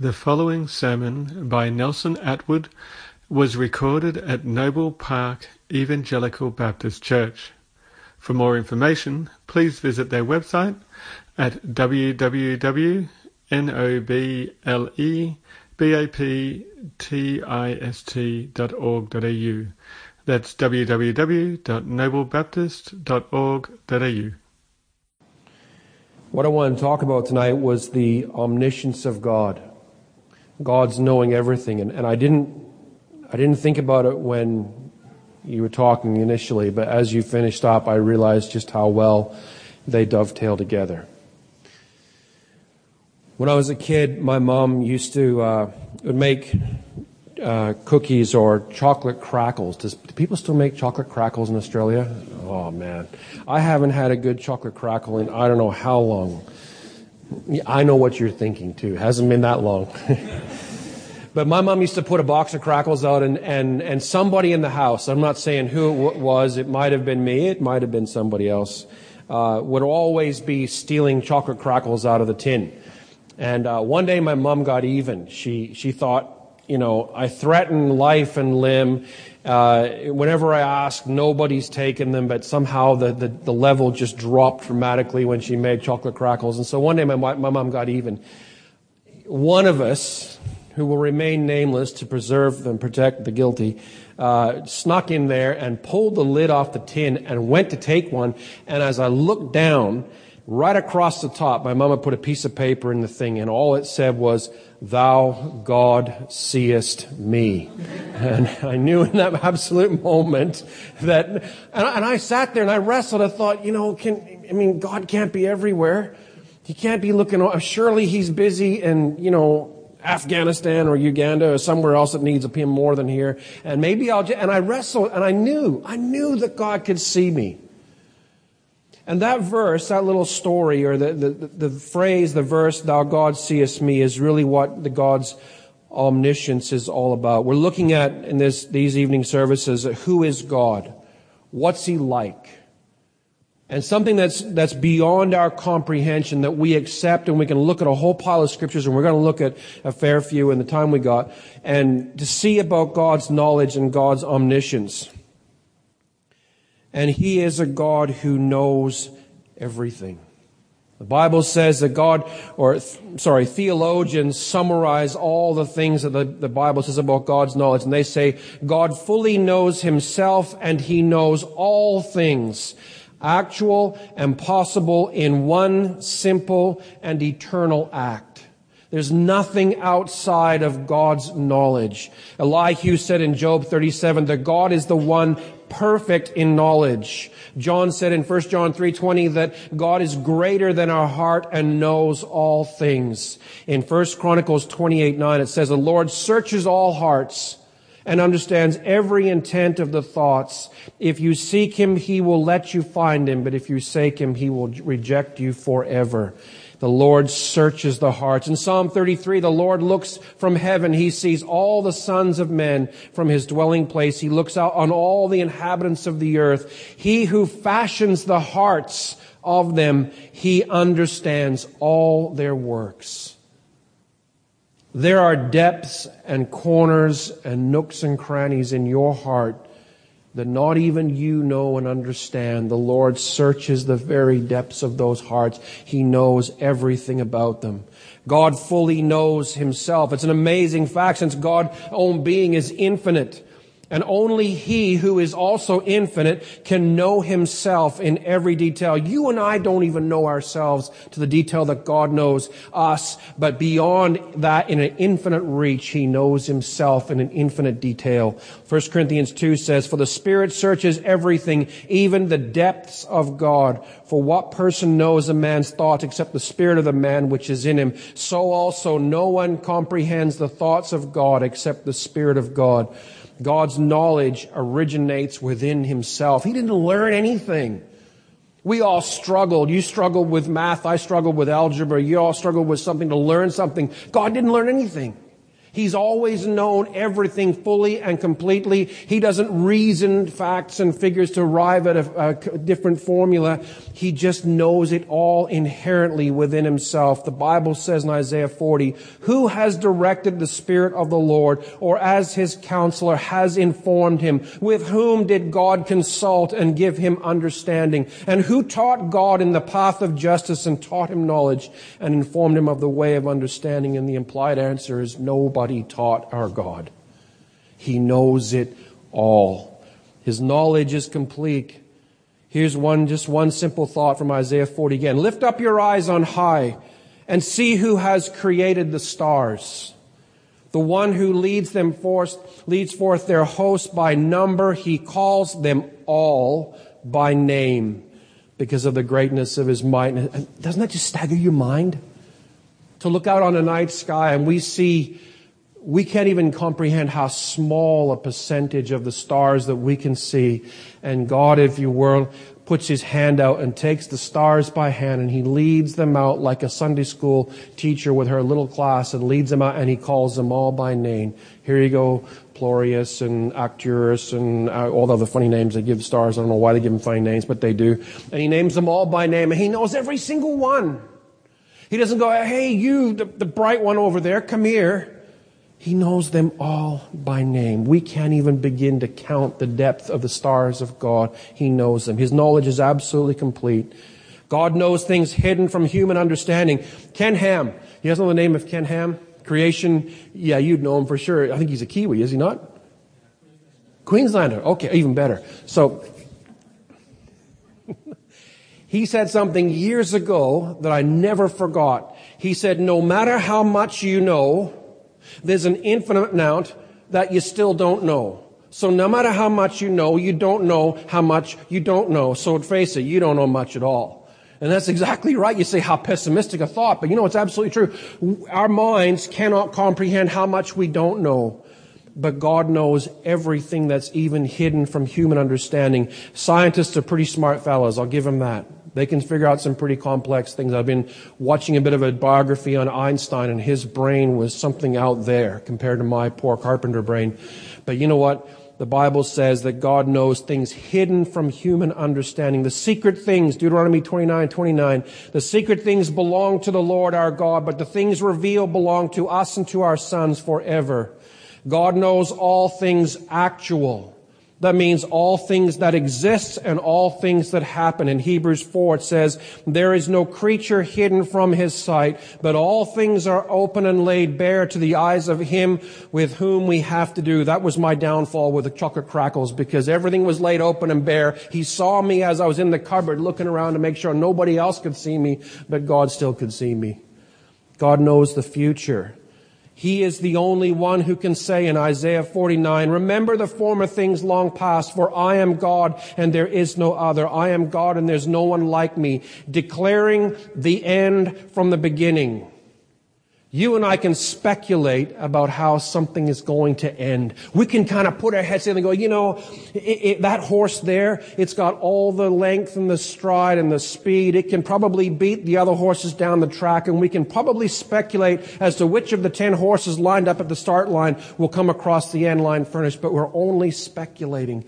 The following sermon by Nelson Atwood was recorded at Noble Park Evangelical Baptist Church. For more information, please visit their website at www.noblebaptist.org.au. That's www.noblebaptist.org.au. What I want to talk about tonight was the omniscience of God. God's knowing everything. And, and I didn't I didn't think about it when you were talking initially, but as you finished up, I realized just how well they dovetail together. When I was a kid, my mom used to uh, would make uh, cookies or chocolate crackles. Does, do people still make chocolate crackles in Australia? Oh man, I haven't had a good chocolate crackle in I don't know how long. I know what you're thinking too. Hasn't been that long. but my mom used to put a box of crackles out, and, and, and somebody in the house, I'm not saying who it was, it might have been me, it might have been somebody else, uh, would always be stealing chocolate crackles out of the tin. And uh, one day my mom got even. She, she thought, you know, I threaten life and limb. Uh, whenever I ask, nobody's taken them, but somehow the, the, the, level just dropped dramatically when she made chocolate crackles. And so one day my, my mom got even. One of us, who will remain nameless to preserve and protect the guilty, uh, snuck in there and pulled the lid off the tin and went to take one. And as I looked down, right across the top, my mama put a piece of paper in the thing, and all it said was, Thou, God, seest me. And I knew in that absolute moment that, and I, and I sat there and I wrestled. I thought, you know, can, I mean, God can't be everywhere. He can't be looking, surely he's busy in, you know, Afghanistan or Uganda or somewhere else that needs him more than here. And maybe I'll, just, and I wrestled and I knew, I knew that God could see me. And that verse, that little story, or the, the, the phrase, the verse, Thou God seest me, is really what the God's omniscience is all about. We're looking at, in this, these evening services, who is God? What's He like? And something that's, that's beyond our comprehension that we accept and we can look at a whole pile of scriptures and we're going to look at a fair few in the time we got and to see about God's knowledge and God's omniscience. And He is a God who knows everything. The Bible says that God, or sorry, theologians summarize all the things that the, the Bible says about God's knowledge, and they say God fully knows Himself and He knows all things, actual and possible in one simple and eternal act. There's nothing outside of God's knowledge. Elihu said in Job 37 that God is the one perfect in knowledge. John said in 1 John 3:20 that God is greater than our heart and knows all things. In 1 Chronicles 28:9 it says the Lord searches all hearts and understands every intent of the thoughts. If you seek him, he will let you find him, but if you seek him, he will reject you forever. The Lord searches the hearts. In Psalm 33, the Lord looks from heaven. He sees all the sons of men from his dwelling place. He looks out on all the inhabitants of the earth. He who fashions the hearts of them, he understands all their works. There are depths and corners and nooks and crannies in your heart that not even you know and understand. The Lord searches the very depths of those hearts. He knows everything about them. God fully knows himself. It's an amazing fact since God's own being is infinite. And only He who is also infinite can know Himself in every detail. You and I don't even know ourselves to the detail that God knows us, but beyond that, in an infinite reach, He knows Himself in an infinite detail. 1 Corinthians 2 says, For the Spirit searches everything, even the depths of God. For what person knows a man's thoughts except the Spirit of the man which is in him? So also no one comprehends the thoughts of God except the Spirit of God. God's knowledge originates within himself. He didn't learn anything. We all struggled. You struggled with math. I struggled with algebra. You all struggled with something to learn something. God didn't learn anything. He's always known everything fully and completely. He doesn't reason facts and figures to arrive at a, a, different formula. He just knows it all inherently within himself. The Bible says in Isaiah 40, who has directed the Spirit of the Lord or as his counselor has informed him? With whom did God consult and give him understanding? And who taught God in the path of justice and taught him knowledge and informed him of the way of understanding? And the implied answer is nobody he taught our God. He knows it all. His knowledge is complete. Here's one, just one simple thought from Isaiah 40 again. Lift up your eyes on high and see who has created the stars. The one who leads them forth, leads forth their host by number. He calls them all by name because of the greatness of his might. Doesn't that just stagger your mind? To look out on the night sky and we see we can't even comprehend how small a percentage of the stars that we can see. And God, if you will, puts his hand out and takes the stars by hand and he leads them out like a Sunday school teacher with her little class and leads them out and he calls them all by name. Here you go, Plurius and Arcturus and uh, all the other funny names they give stars. I don't know why they give them funny names, but they do. And he names them all by name and he knows every single one. He doesn't go, hey, you, the, the bright one over there, come here. He knows them all by name. We can't even begin to count the depth of the stars of God. He knows them. His knowledge is absolutely complete. God knows things hidden from human understanding. Ken Ham. You guys know the name of Ken Ham? Creation. Yeah, you'd know him for sure. I think he's a Kiwi, is he not? Queenslander. Okay, even better. So, he said something years ago that I never forgot. He said, no matter how much you know, there's an infinite amount that you still don't know. So no matter how much you know, you don't know how much you don't know. So face it, you don't know much at all. And that's exactly right. You say how pessimistic a thought, but you know it's absolutely true. Our minds cannot comprehend how much we don't know. But God knows everything that's even hidden from human understanding. Scientists are pretty smart fellows. I'll give them that. They can figure out some pretty complex things. I've been watching a bit of a biography on Einstein, and his brain was something out there compared to my poor carpenter brain. But you know what? The Bible says that God knows things hidden from human understanding. The secret things, Deuteronomy 29, 29, the secret things belong to the Lord our God, but the things revealed belong to us and to our sons forever. God knows all things actual. That means all things that exist and all things that happen. In Hebrews 4 it says, there is no creature hidden from his sight, but all things are open and laid bare to the eyes of him with whom we have to do. That was my downfall with the chocolate crackles because everything was laid open and bare. He saw me as I was in the cupboard looking around to make sure nobody else could see me, but God still could see me. God knows the future. He is the only one who can say in Isaiah 49, remember the former things long past, for I am God and there is no other. I am God and there's no one like me, declaring the end from the beginning. You and I can speculate about how something is going to end. We can kind of put our heads in and go, you know, it, it, that horse there, it's got all the length and the stride and the speed. It can probably beat the other horses down the track and we can probably speculate as to which of the ten horses lined up at the start line will come across the end line furnished, but we're only speculating.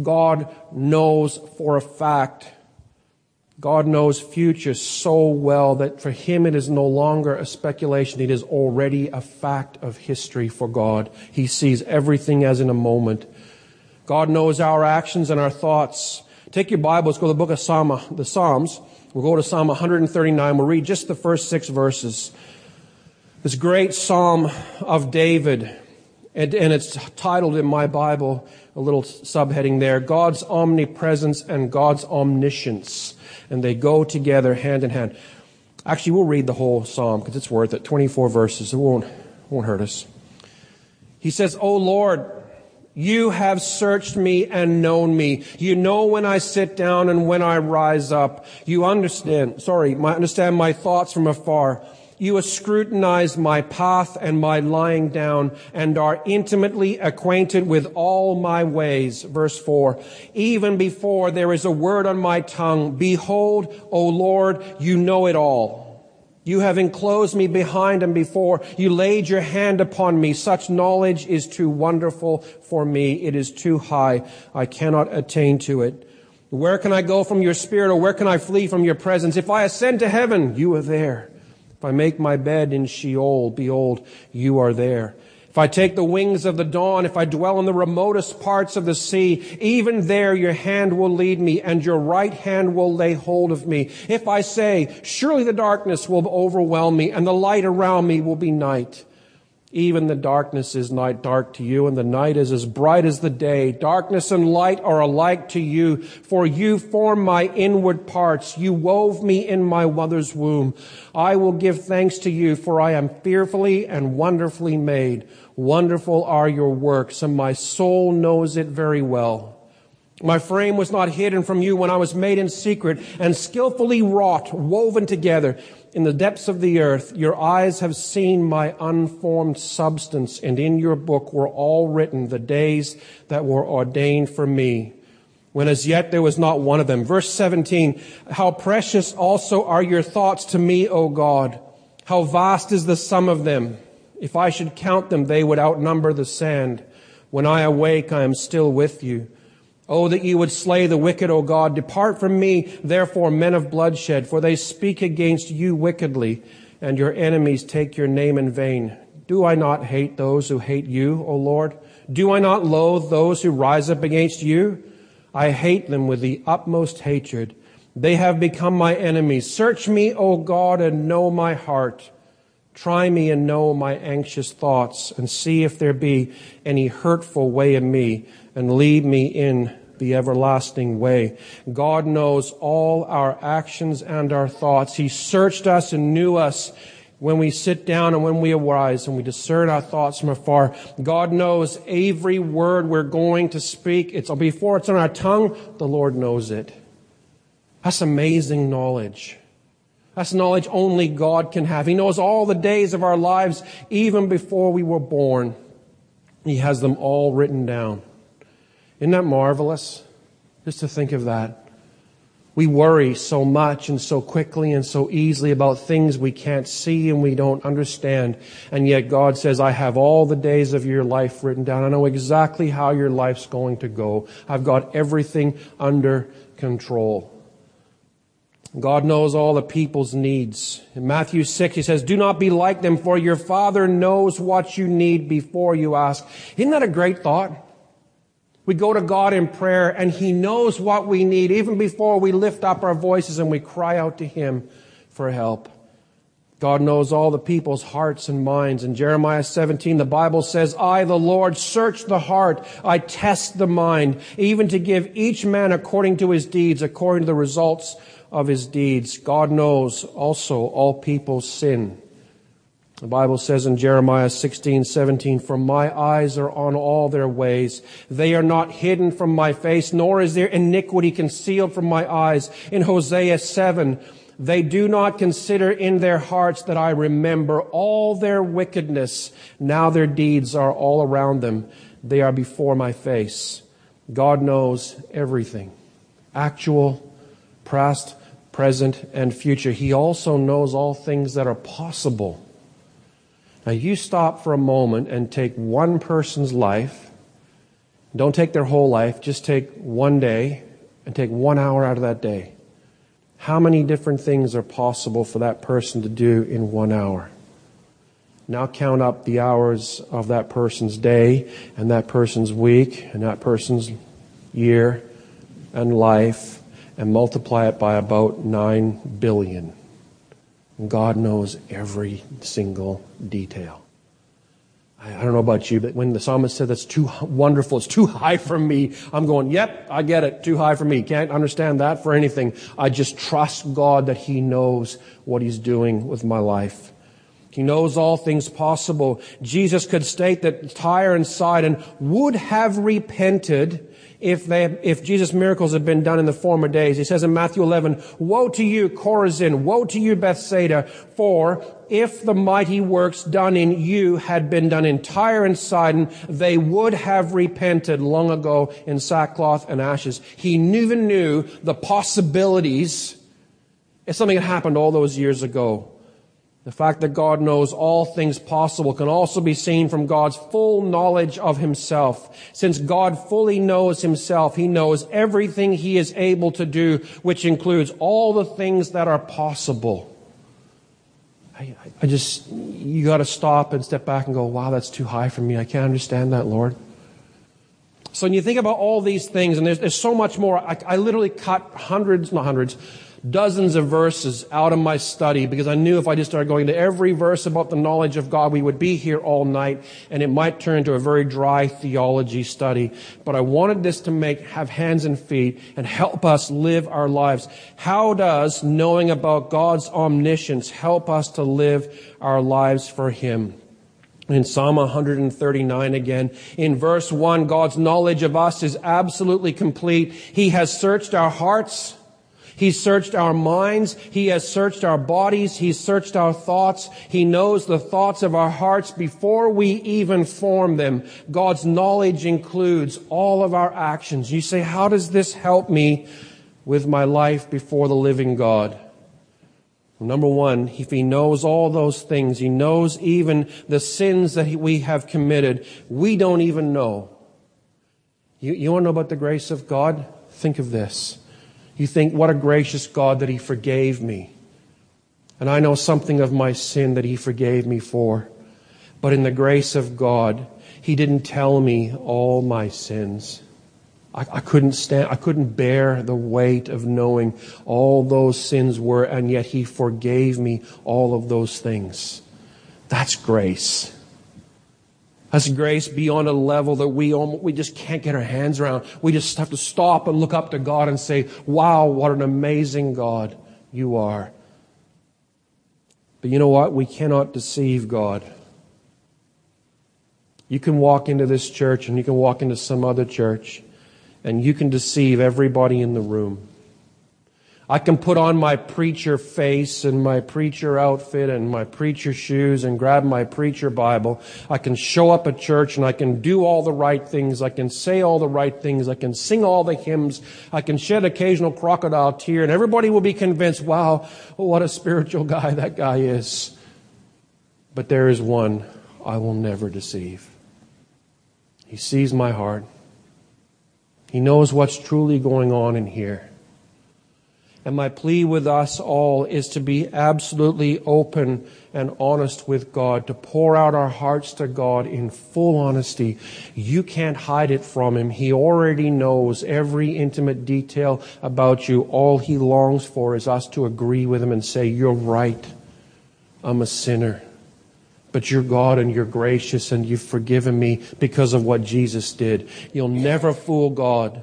God knows for a fact God knows future so well that for him it is no longer a speculation. It is already a fact of history for God. He sees everything as in a moment. God knows our actions and our thoughts. Take your Bibles, go to the book of Psalm, the Psalms. We'll go to Psalm 139. We'll read just the first six verses. This great Psalm of David, and, and it's titled in my Bible, a little subheading there, God's omnipresence and God's omniscience and they go together hand in hand. Actually, we'll read the whole psalm because it's worth it. 24 verses. It won't, won't hurt us. He says, O Lord, you have searched me and known me. You know when I sit down and when I rise up. You understand, sorry, my, understand my thoughts from afar. You have scrutinized my path and my lying down and are intimately acquainted with all my ways. Verse four. Even before there is a word on my tongue, behold, O Lord, you know it all. You have enclosed me behind and before. You laid your hand upon me. Such knowledge is too wonderful for me. It is too high. I cannot attain to it. Where can I go from your spirit or where can I flee from your presence? If I ascend to heaven, you are there. If I make my bed in Sheol, behold, you are there. If I take the wings of the dawn, if I dwell in the remotest parts of the sea, even there your hand will lead me and your right hand will lay hold of me. If I say, surely the darkness will overwhelm me and the light around me will be night. Even the darkness is night dark to you, and the night is as bright as the day. Darkness and light are alike to you, for you form my inward parts. You wove me in my mother's womb. I will give thanks to you, for I am fearfully and wonderfully made. Wonderful are your works, and my soul knows it very well. My frame was not hidden from you when I was made in secret and skillfully wrought, woven together in the depths of the earth. Your eyes have seen my unformed substance, and in your book were all written the days that were ordained for me, when as yet there was not one of them. Verse 17, how precious also are your thoughts to me, O God. How vast is the sum of them. If I should count them, they would outnumber the sand. When I awake, I am still with you. Oh, that you would slay the wicked, O God. Depart from me, therefore, men of bloodshed, for they speak against you wickedly, and your enemies take your name in vain. Do I not hate those who hate you, O Lord? Do I not loathe those who rise up against you? I hate them with the utmost hatred. They have become my enemies. Search me, O God, and know my heart. Try me and know my anxious thoughts, and see if there be any hurtful way in me, and lead me in the everlasting way. God knows all our actions and our thoughts. He searched us and knew us when we sit down and when we arise and we discern our thoughts from afar. God knows every word we're going to speak. It's before it's on our tongue, the Lord knows it. That's amazing knowledge. That's knowledge only God can have. He knows all the days of our lives even before we were born. He has them all written down. Isn't that marvelous? Just to think of that. We worry so much and so quickly and so easily about things we can't see and we don't understand. And yet God says, I have all the days of your life written down. I know exactly how your life's going to go. I've got everything under control. God knows all the people's needs. In Matthew 6, he says, Do not be like them, for your Father knows what you need before you ask. Isn't that a great thought? We go to God in prayer and He knows what we need even before we lift up our voices and we cry out to Him for help. God knows all the people's hearts and minds. In Jeremiah 17, the Bible says, I, the Lord, search the heart. I test the mind, even to give each man according to his deeds, according to the results of his deeds. God knows also all people's sin. The Bible says in Jeremiah 16, 17, For my eyes are on all their ways. They are not hidden from my face, nor is their iniquity concealed from my eyes. In Hosea 7, they do not consider in their hearts that I remember all their wickedness. Now their deeds are all around them. They are before my face. God knows everything. Actual, past, present, and future. He also knows all things that are possible now, you stop for a moment and take one person's life. Don't take their whole life, just take one day and take one hour out of that day. How many different things are possible for that person to do in one hour? Now count up the hours of that person's day and that person's week and that person's year and life and multiply it by about 9 billion. God knows every single detail. I don't know about you, but when the psalmist said that's too wonderful, it's too high for me, I'm going, yep, I get it, too high for me. Can't understand that for anything. I just trust God that He knows what He's doing with my life. He knows all things possible. Jesus could state that Tyre and Sidon would have repented if, they, if Jesus' miracles had been done in the former days. He says in Matthew 11, Woe to you, Chorazin! Woe to you, Bethsaida! For if the mighty works done in you had been done in Tyre and Sidon, they would have repented long ago in sackcloth and ashes. He even knew the possibilities if something had happened all those years ago. The fact that God knows all things possible can also be seen from God's full knowledge of himself. Since God fully knows himself, he knows everything he is able to do, which includes all the things that are possible. I, I just, you got to stop and step back and go, wow, that's too high for me. I can't understand that, Lord. So when you think about all these things, and there's, there's so much more, I, I literally cut hundreds, not hundreds, dozens of verses out of my study because I knew if I just started going to every verse about the knowledge of God, we would be here all night and it might turn into a very dry theology study. But I wanted this to make, have hands and feet and help us live our lives. How does knowing about God's omniscience help us to live our lives for Him? In Psalm 139 again, in verse 1, God's knowledge of us is absolutely complete. He has searched our hearts He's searched our minds. He has searched our bodies. He's searched our thoughts. He knows the thoughts of our hearts before we even form them. God's knowledge includes all of our actions. You say, how does this help me with my life before the living God? Number one, if he knows all those things, he knows even the sins that we have committed, we don't even know. You, you want to know about the grace of God? Think of this. You think, what a gracious God that He forgave me. And I know something of my sin that He forgave me for. But in the grace of God, He didn't tell me all my sins. I, I, couldn't stand, I couldn't bear the weight of knowing all those sins were, and yet He forgave me all of those things. That's grace. That's grace beyond a level that we, we just can't get our hands around. We just have to stop and look up to God and say, wow, what an amazing God you are. But you know what? We cannot deceive God. You can walk into this church and you can walk into some other church and you can deceive everybody in the room. I can put on my preacher face and my preacher outfit and my preacher shoes and grab my preacher Bible. I can show up at church and I can do all the right things. I can say all the right things. I can sing all the hymns. I can shed occasional crocodile tear and everybody will be convinced, wow, what a spiritual guy that guy is. But there is one I will never deceive. He sees my heart. He knows what's truly going on in here. And my plea with us all is to be absolutely open and honest with God, to pour out our hearts to God in full honesty. You can't hide it from Him. He already knows every intimate detail about you. All He longs for is us to agree with Him and say, You're right. I'm a sinner. But you're God and you're gracious and you've forgiven me because of what Jesus did. You'll never fool God.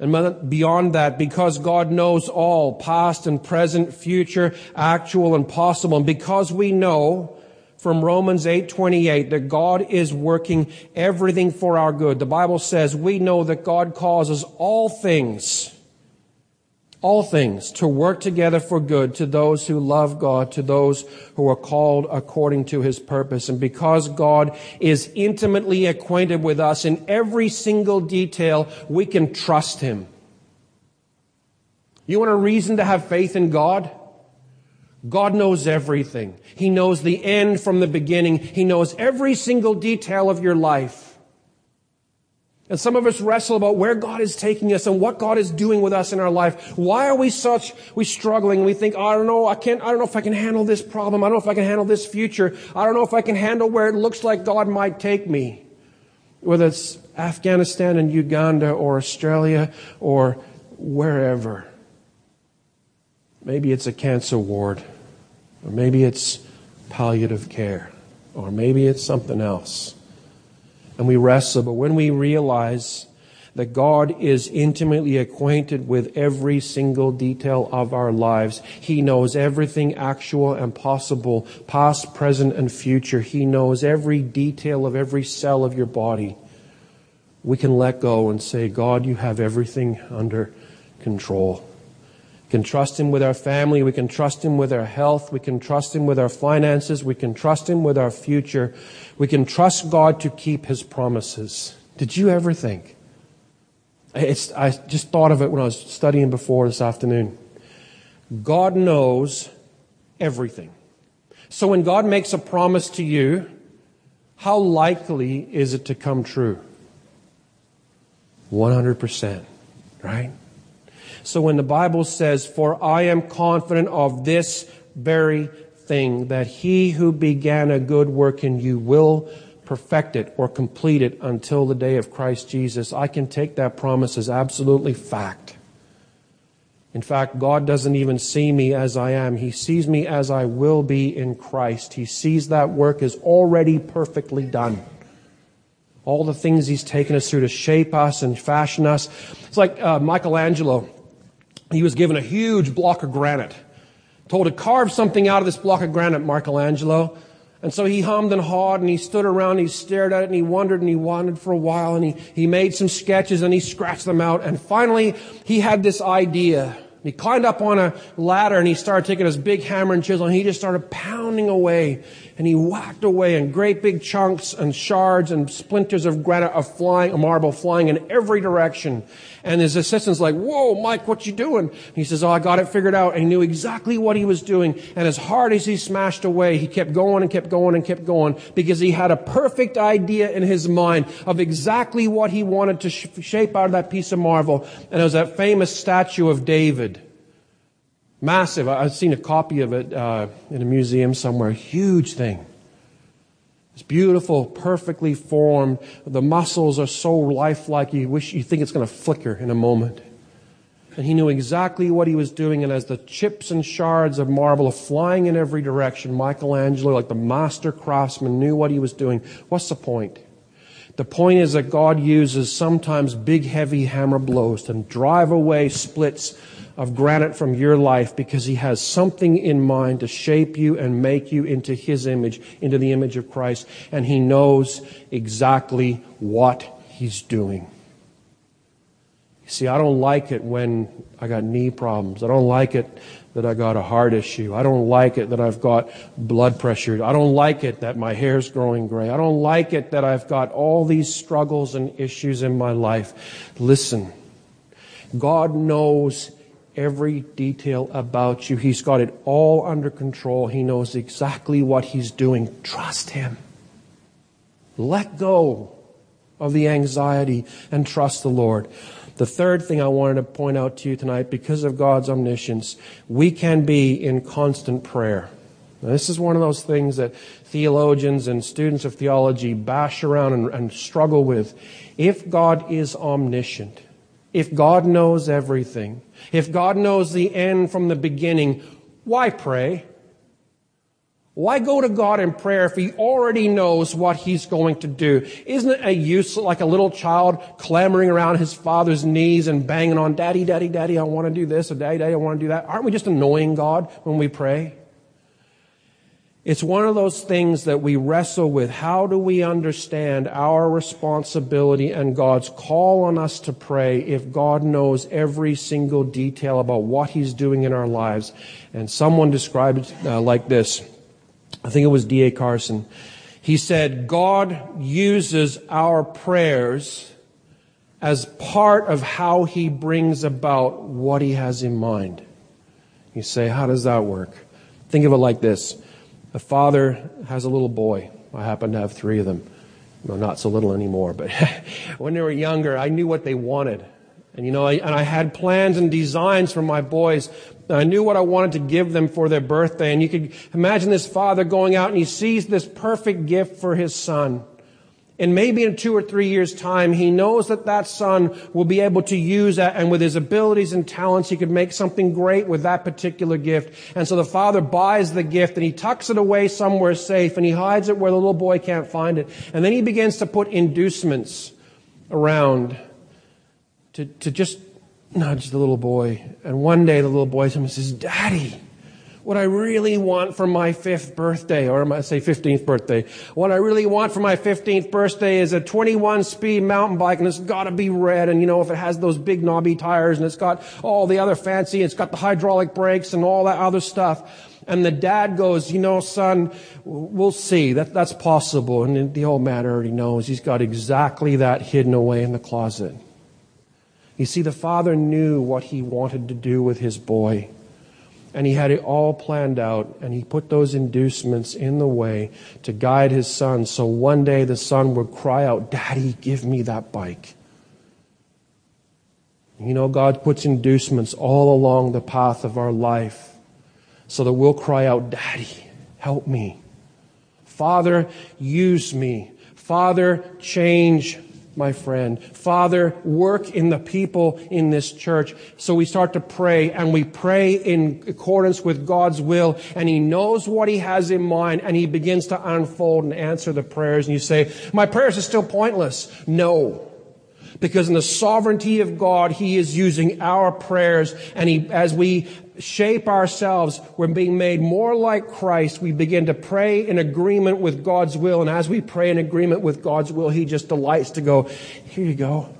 And beyond that, because God knows all, past and present, future, actual and possible, and because we know from Romans 8:28 that God is working everything for our good. The Bible says we know that God causes all things all things to work together for good to those who love God, to those who are called according to his purpose. And because God is intimately acquainted with us in every single detail, we can trust him. You want a reason to have faith in God? God knows everything. He knows the end from the beginning. He knows every single detail of your life. And some of us wrestle about where God is taking us and what God is doing with us in our life. Why are we such, we struggling? We think, I don't know, I can't, I don't know if I can handle this problem. I don't know if I can handle this future. I don't know if I can handle where it looks like God might take me. Whether it's Afghanistan and Uganda or Australia or wherever. Maybe it's a cancer ward. Or maybe it's palliative care. Or maybe it's something else and we wrestle. But when we realize that God is intimately acquainted with every single detail of our lives. He knows everything actual and possible, past, present, and future. He knows every detail of every cell of your body. We can let go and say, God, you have everything under control. We can trust Him with our family. We can trust Him with our health. We can trust Him with our finances. We can trust Him with our future. We can trust God to keep His promises. Did you ever think? It's, I just thought of it when I was studying before this afternoon. God knows everything. So when God makes a promise to you, how likely is it to come true? 100%, right? So when the Bible says, For I am confident of this very thing, that he who began a good work in you will perfect it or complete it until the day of Christ Jesus, I can take that promise as absolutely fact. In fact, God doesn't even see me as I am. He sees me as I will be in Christ. He sees that work is already perfectly done. All the things He's taken us through to shape us and fashion us. It's like uh, Michelangelo. He was given a huge block of granite. Told to carve something out of this block of granite, Michelangelo. And so he hummed and hawed and he stood around, and he stared at it and he wondered and he wandered for a while and he, he made some sketches and he scratched them out. And finally he had this idea. He climbed up on a ladder and he started taking his big hammer and chisel and he just started pounding away and he whacked away and great big chunks and shards and splinters of granite of flying, marble flying in every direction. And his assistant's like, whoa, Mike, what you doing? And he says, oh, I got it figured out. And he knew exactly what he was doing. And as hard as he smashed away, he kept going and kept going and kept going because he had a perfect idea in his mind of exactly what he wanted to sh- shape out of that piece of marble. And it was that famous statue of David. Massive. I've seen a copy of it uh, in a museum somewhere. Huge thing. It's beautiful, perfectly formed. The muscles are so lifelike you wish you think it's going to flicker in a moment. And he knew exactly what he was doing. And as the chips and shards of marble are flying in every direction, Michelangelo, like the master craftsman, knew what he was doing. What's the point? The point is that God uses sometimes big, heavy hammer blows to drive away splits of granite from your life because he has something in mind to shape you and make you into his image, into the image of Christ. And he knows exactly what he's doing. See, I don't like it when I got knee problems. I don't like it that I got a heart issue. I don't like it that I've got blood pressure. I don't like it that my hair's growing gray. I don't like it that I've got all these struggles and issues in my life. Listen, God knows every detail about you. He's got it all under control. He knows exactly what He's doing. Trust Him. Let go of the anxiety and trust the Lord. The third thing I wanted to point out to you tonight, because of God's omniscience, we can be in constant prayer. Now, this is one of those things that theologians and students of theology bash around and, and struggle with. If God is omniscient, if God knows everything, if God knows the end from the beginning, why pray? Why go to God in prayer if He already knows what He's going to do? Isn't it a use like a little child clamoring around his father's knees and banging on, Daddy, Daddy, Daddy, I want to do this, or Daddy, Daddy, I want to do that? Aren't we just annoying God when we pray? It's one of those things that we wrestle with. How do we understand our responsibility and God's call on us to pray if God knows every single detail about what He's doing in our lives? And someone described it uh, like this. I think it was D.A. Carson. He said, God uses our prayers as part of how He brings about what He has in mind. You say, how does that work? Think of it like this. A father has a little boy. I happen to have three of them. Well, not so little anymore, but when they were younger, I knew what they wanted. And you know, I, and I had plans and designs for my boys. I knew what I wanted to give them for their birthday. And you could imagine this father going out and he sees this perfect gift for his son. And maybe in two or three years' time, he knows that that son will be able to use that, and with his abilities and talents, he could make something great with that particular gift. And so the father buys the gift and he tucks it away somewhere safe and he hides it where the little boy can't find it. And then he begins to put inducements around to, to just nudge the little boy. And one day the little boy comes and says, Daddy, what I really want for my fifth birthday, or I say 15th birthday, what I really want for my 15th birthday is a 21 speed mountain bike and it's gotta be red. And you know, if it has those big knobby tires and it's got all the other fancy, it's got the hydraulic brakes and all that other stuff. And the dad goes, you know, son, we'll see. That, that's possible. And the old man already knows. He's got exactly that hidden away in the closet. You see, the father knew what he wanted to do with his boy. And he had it all planned out, and he put those inducements in the way to guide his son. So one day the son would cry out, Daddy, give me that bike. You know, God puts inducements all along the path of our life so that we'll cry out, Daddy, help me. Father, use me. Father, change my friend. Father, work in the people in this church. So we start to pray and we pray in accordance with God's will and He knows what He has in mind and He begins to unfold and answer the prayers. And you say, my prayers are still pointless. No. Because in the sovereignty of God, He is using our prayers and He, as we shape ourselves, we're being made more like Christ. We begin to pray in agreement with God's will. And as we pray in agreement with God's will, He just delights to go, here you go.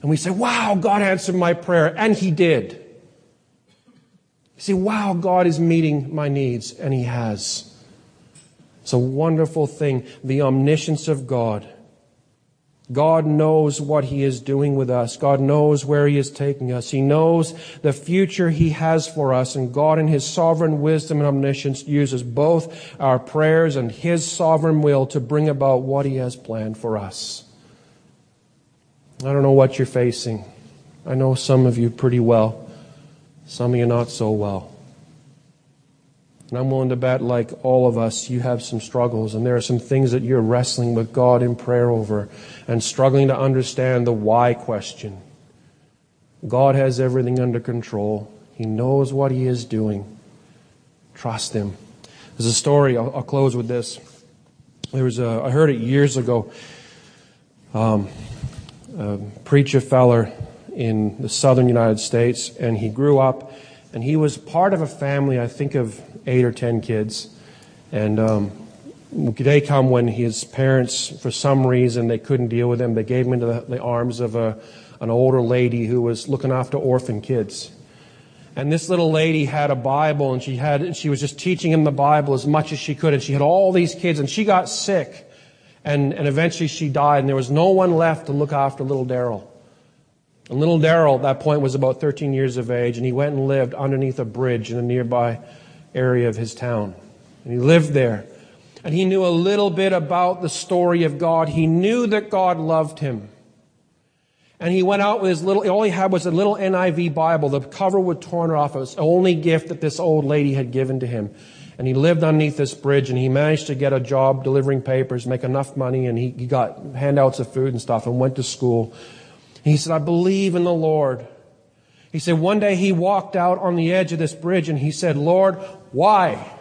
And we say, wow, God answered my prayer. And He did. You see, wow, God is meeting my needs. And He has. It's a wonderful thing. The omniscience of God. God knows what He is doing with us. God knows where He is taking us. He knows the future He has for us. And God, in His sovereign wisdom and omniscience, uses both our prayers and His sovereign will to bring about what He has planned for us. I don't know what you're facing. I know some of you pretty well, some of you not so well. And I'm willing to bet, like all of us, you have some struggles, and there are some things that you're wrestling with God in prayer over and struggling to understand the why question. God has everything under control, He knows what He is doing. Trust Him. There's a story, I'll, I'll close with this. There was a, I heard it years ago. Um, a preacher feller in the southern United States, and he grew up, and he was part of a family, I think, of eight or ten kids. And um, day come when his parents, for some reason, they couldn't deal with him. They gave him into the, the arms of a, an older lady who was looking after orphan kids. And this little lady had a Bible, and she had she was just teaching him the Bible as much as she could. And she had all these kids, and she got sick, and and eventually she died. And there was no one left to look after little Daryl. And little Daryl at that point was about 13 years of age, and he went and lived underneath a bridge in a nearby area of his town. And he lived there. And he knew a little bit about the story of God. He knew that God loved him. And he went out with his little, all he had was a little NIV Bible. The cover was torn off. It was the only gift that this old lady had given to him. And he lived underneath this bridge and he managed to get a job delivering papers, make enough money, and he, he got handouts of food and stuff and went to school. And he said, I believe in the Lord. He said, one day he walked out on the edge of this bridge and he said, Lord, why?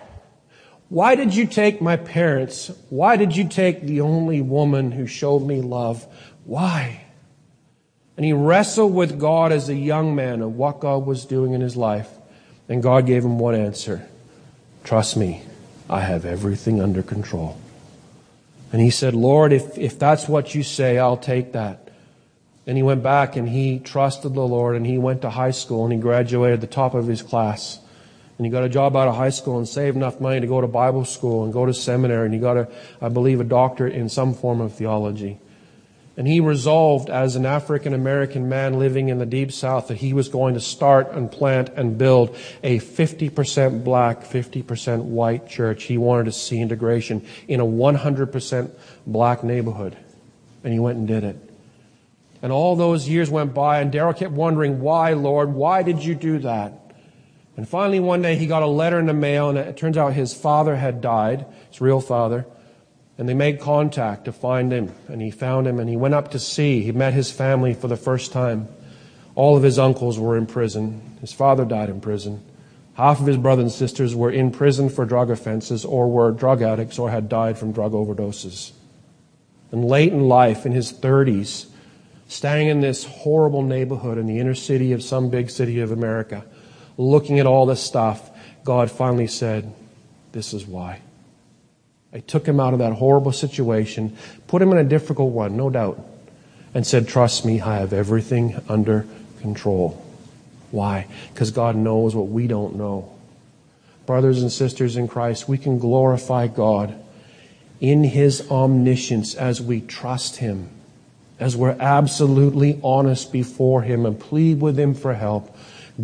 Why did you take my parents? Why did you take the only woman who showed me love? Why? And he wrestled with God as a young man of what God was doing in his life. And God gave him one answer Trust me, I have everything under control. And he said, Lord, if, if that's what you say, I'll take that. And he went back and he trusted the Lord and he went to high school and he graduated the top of his class and he got a job out of high school and saved enough money to go to Bible school and go to seminary, and he got a, I believe, a doctorate in some form of theology. And he resolved as an African American man living in the deep south that he was going to start and plant and build a 50% black, 50% white church. He wanted to see integration in a 100% black neighborhood. And he went and did it. And all those years went by, and Daryl kept wondering, why, Lord, why did you do that? And finally, one day he got a letter in the mail, and it turns out his father had died, his real father. And they made contact to find him, and he found him, and he went up to see. He met his family for the first time. All of his uncles were in prison. His father died in prison. Half of his brothers and sisters were in prison for drug offenses, or were drug addicts, or had died from drug overdoses. And late in life, in his 30s, standing in this horrible neighborhood in the inner city of some big city of America, looking at all this stuff, God finally said, This is why. I took him out of that horrible situation, put him in a difficult one, no doubt, and said, Trust me, I have everything under control. Why? Because God knows what we don't know. Brothers and sisters in Christ, we can glorify God in His omniscience as we trust Him, as we're absolutely honest before Him and plead with Him for help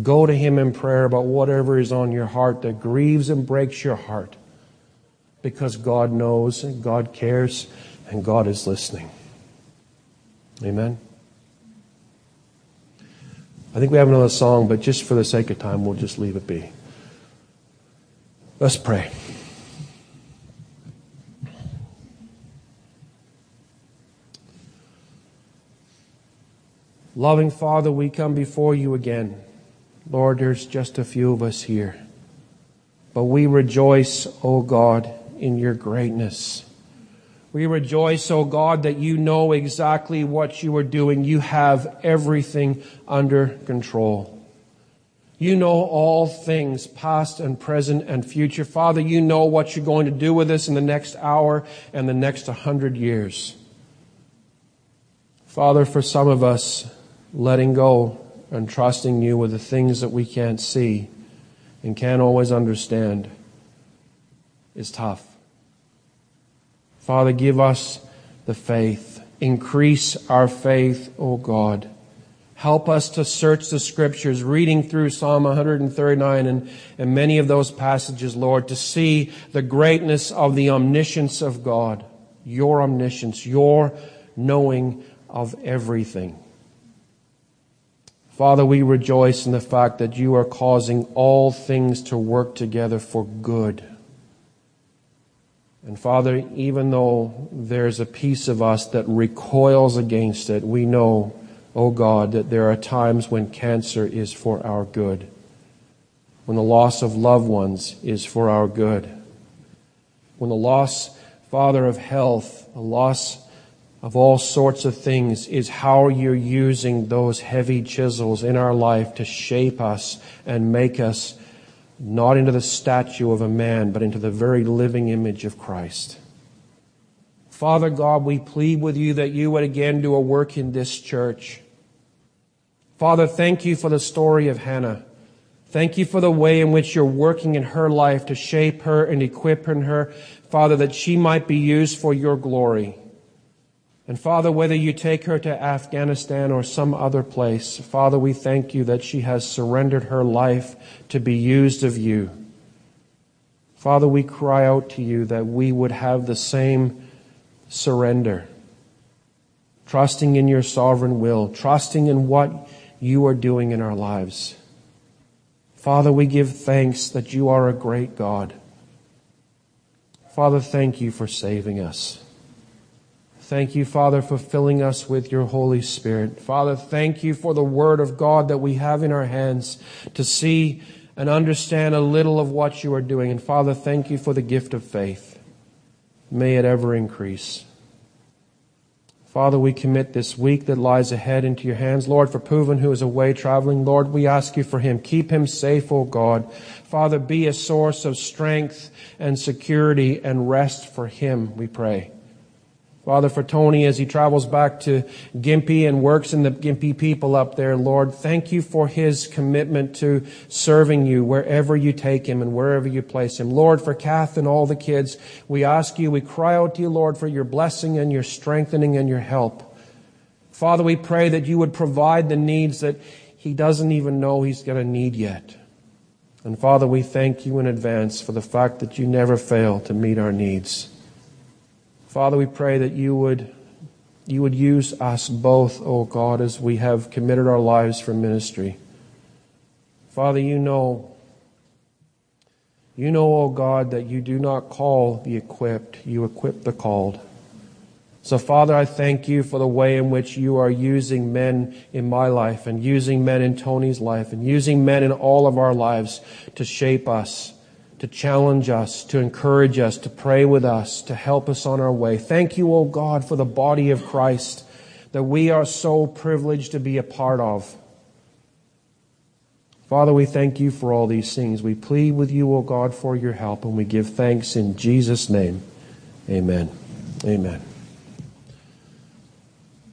Go to Him in prayer about whatever is on your heart that grieves and breaks your heart because God knows and God cares and God is listening. Amen. I think we have another song, but just for the sake of time, we'll just leave it be. Let's pray. Loving Father, we come before you again. Lord, there's just a few of us here. But we rejoice, O God, in your greatness. We rejoice, O God, that you know exactly what you are doing. You have everything under control. You know all things, past and present and future. Father, you know what you're going to do with us in the next hour and the next hundred years. Father, for some of us, letting go and trusting you with the things that we can't see and can't always understand is tough. Father, give us the faith. Increase our faith, O God. Help us to search the scriptures, reading through Psalm 139 and, and many of those passages, Lord, to see the greatness of the omniscience of God, your omniscience, your knowing of everything. Father, we rejoice in the fact that you are causing all things to work together for good. And Father, even though there's a piece of us that recoils against it, we know, oh God, that there are times when cancer is for our good, when the loss of loved ones is for our good, when the loss, Father, of health, the loss of all sorts of things is how you're using those heavy chisels in our life to shape us and make us not into the statue of a man, but into the very living image of Christ. Father God, we plead with you that you would again do a work in this church. Father, thank you for the story of Hannah. Thank you for the way in which you're working in her life to shape her and equip her, Father, that she might be used for your glory. And Father, whether you take her to Afghanistan or some other place, Father, we thank you that she has surrendered her life to be used of you. Father, we cry out to you that we would have the same surrender, trusting in your sovereign will, trusting in what you are doing in our lives. Father, we give thanks that you are a great God. Father, thank you for saving us. Thank you, Father, for filling us with your Holy Spirit. Father, thank you for the Word of God that we have in our hands to see and understand a little of what you are doing. And Father, thank you for the gift of faith. May it ever increase. Father, we commit this week that lies ahead into your hands. Lord, for Puvan, who is away traveling, Lord, we ask you for him. Keep him safe, O God. Father, be a source of strength and security and rest for him, we pray. Father, for Tony as he travels back to Gympie and works in the Gympie people up there, Lord, thank you for his commitment to serving you wherever you take him and wherever you place him. Lord, for Kath and all the kids, we ask you, we cry out to you, Lord, for your blessing and your strengthening and your help. Father, we pray that you would provide the needs that he doesn't even know he's going to need yet. And Father, we thank you in advance for the fact that you never fail to meet our needs. Father, we pray that you would, you would use us both, O oh God, as we have committed our lives for ministry. Father, you know, you know, O oh God, that you do not call the equipped, you equip the called. So, Father, I thank you for the way in which you are using men in my life and using men in Tony's life and using men in all of our lives to shape us to challenge us, to encourage us, to pray with us, to help us on our way. Thank you, O God, for the body of Christ that we are so privileged to be a part of. Father, we thank you for all these things. We plead with you, O God, for your help, and we give thanks in Jesus' name. Amen. Amen.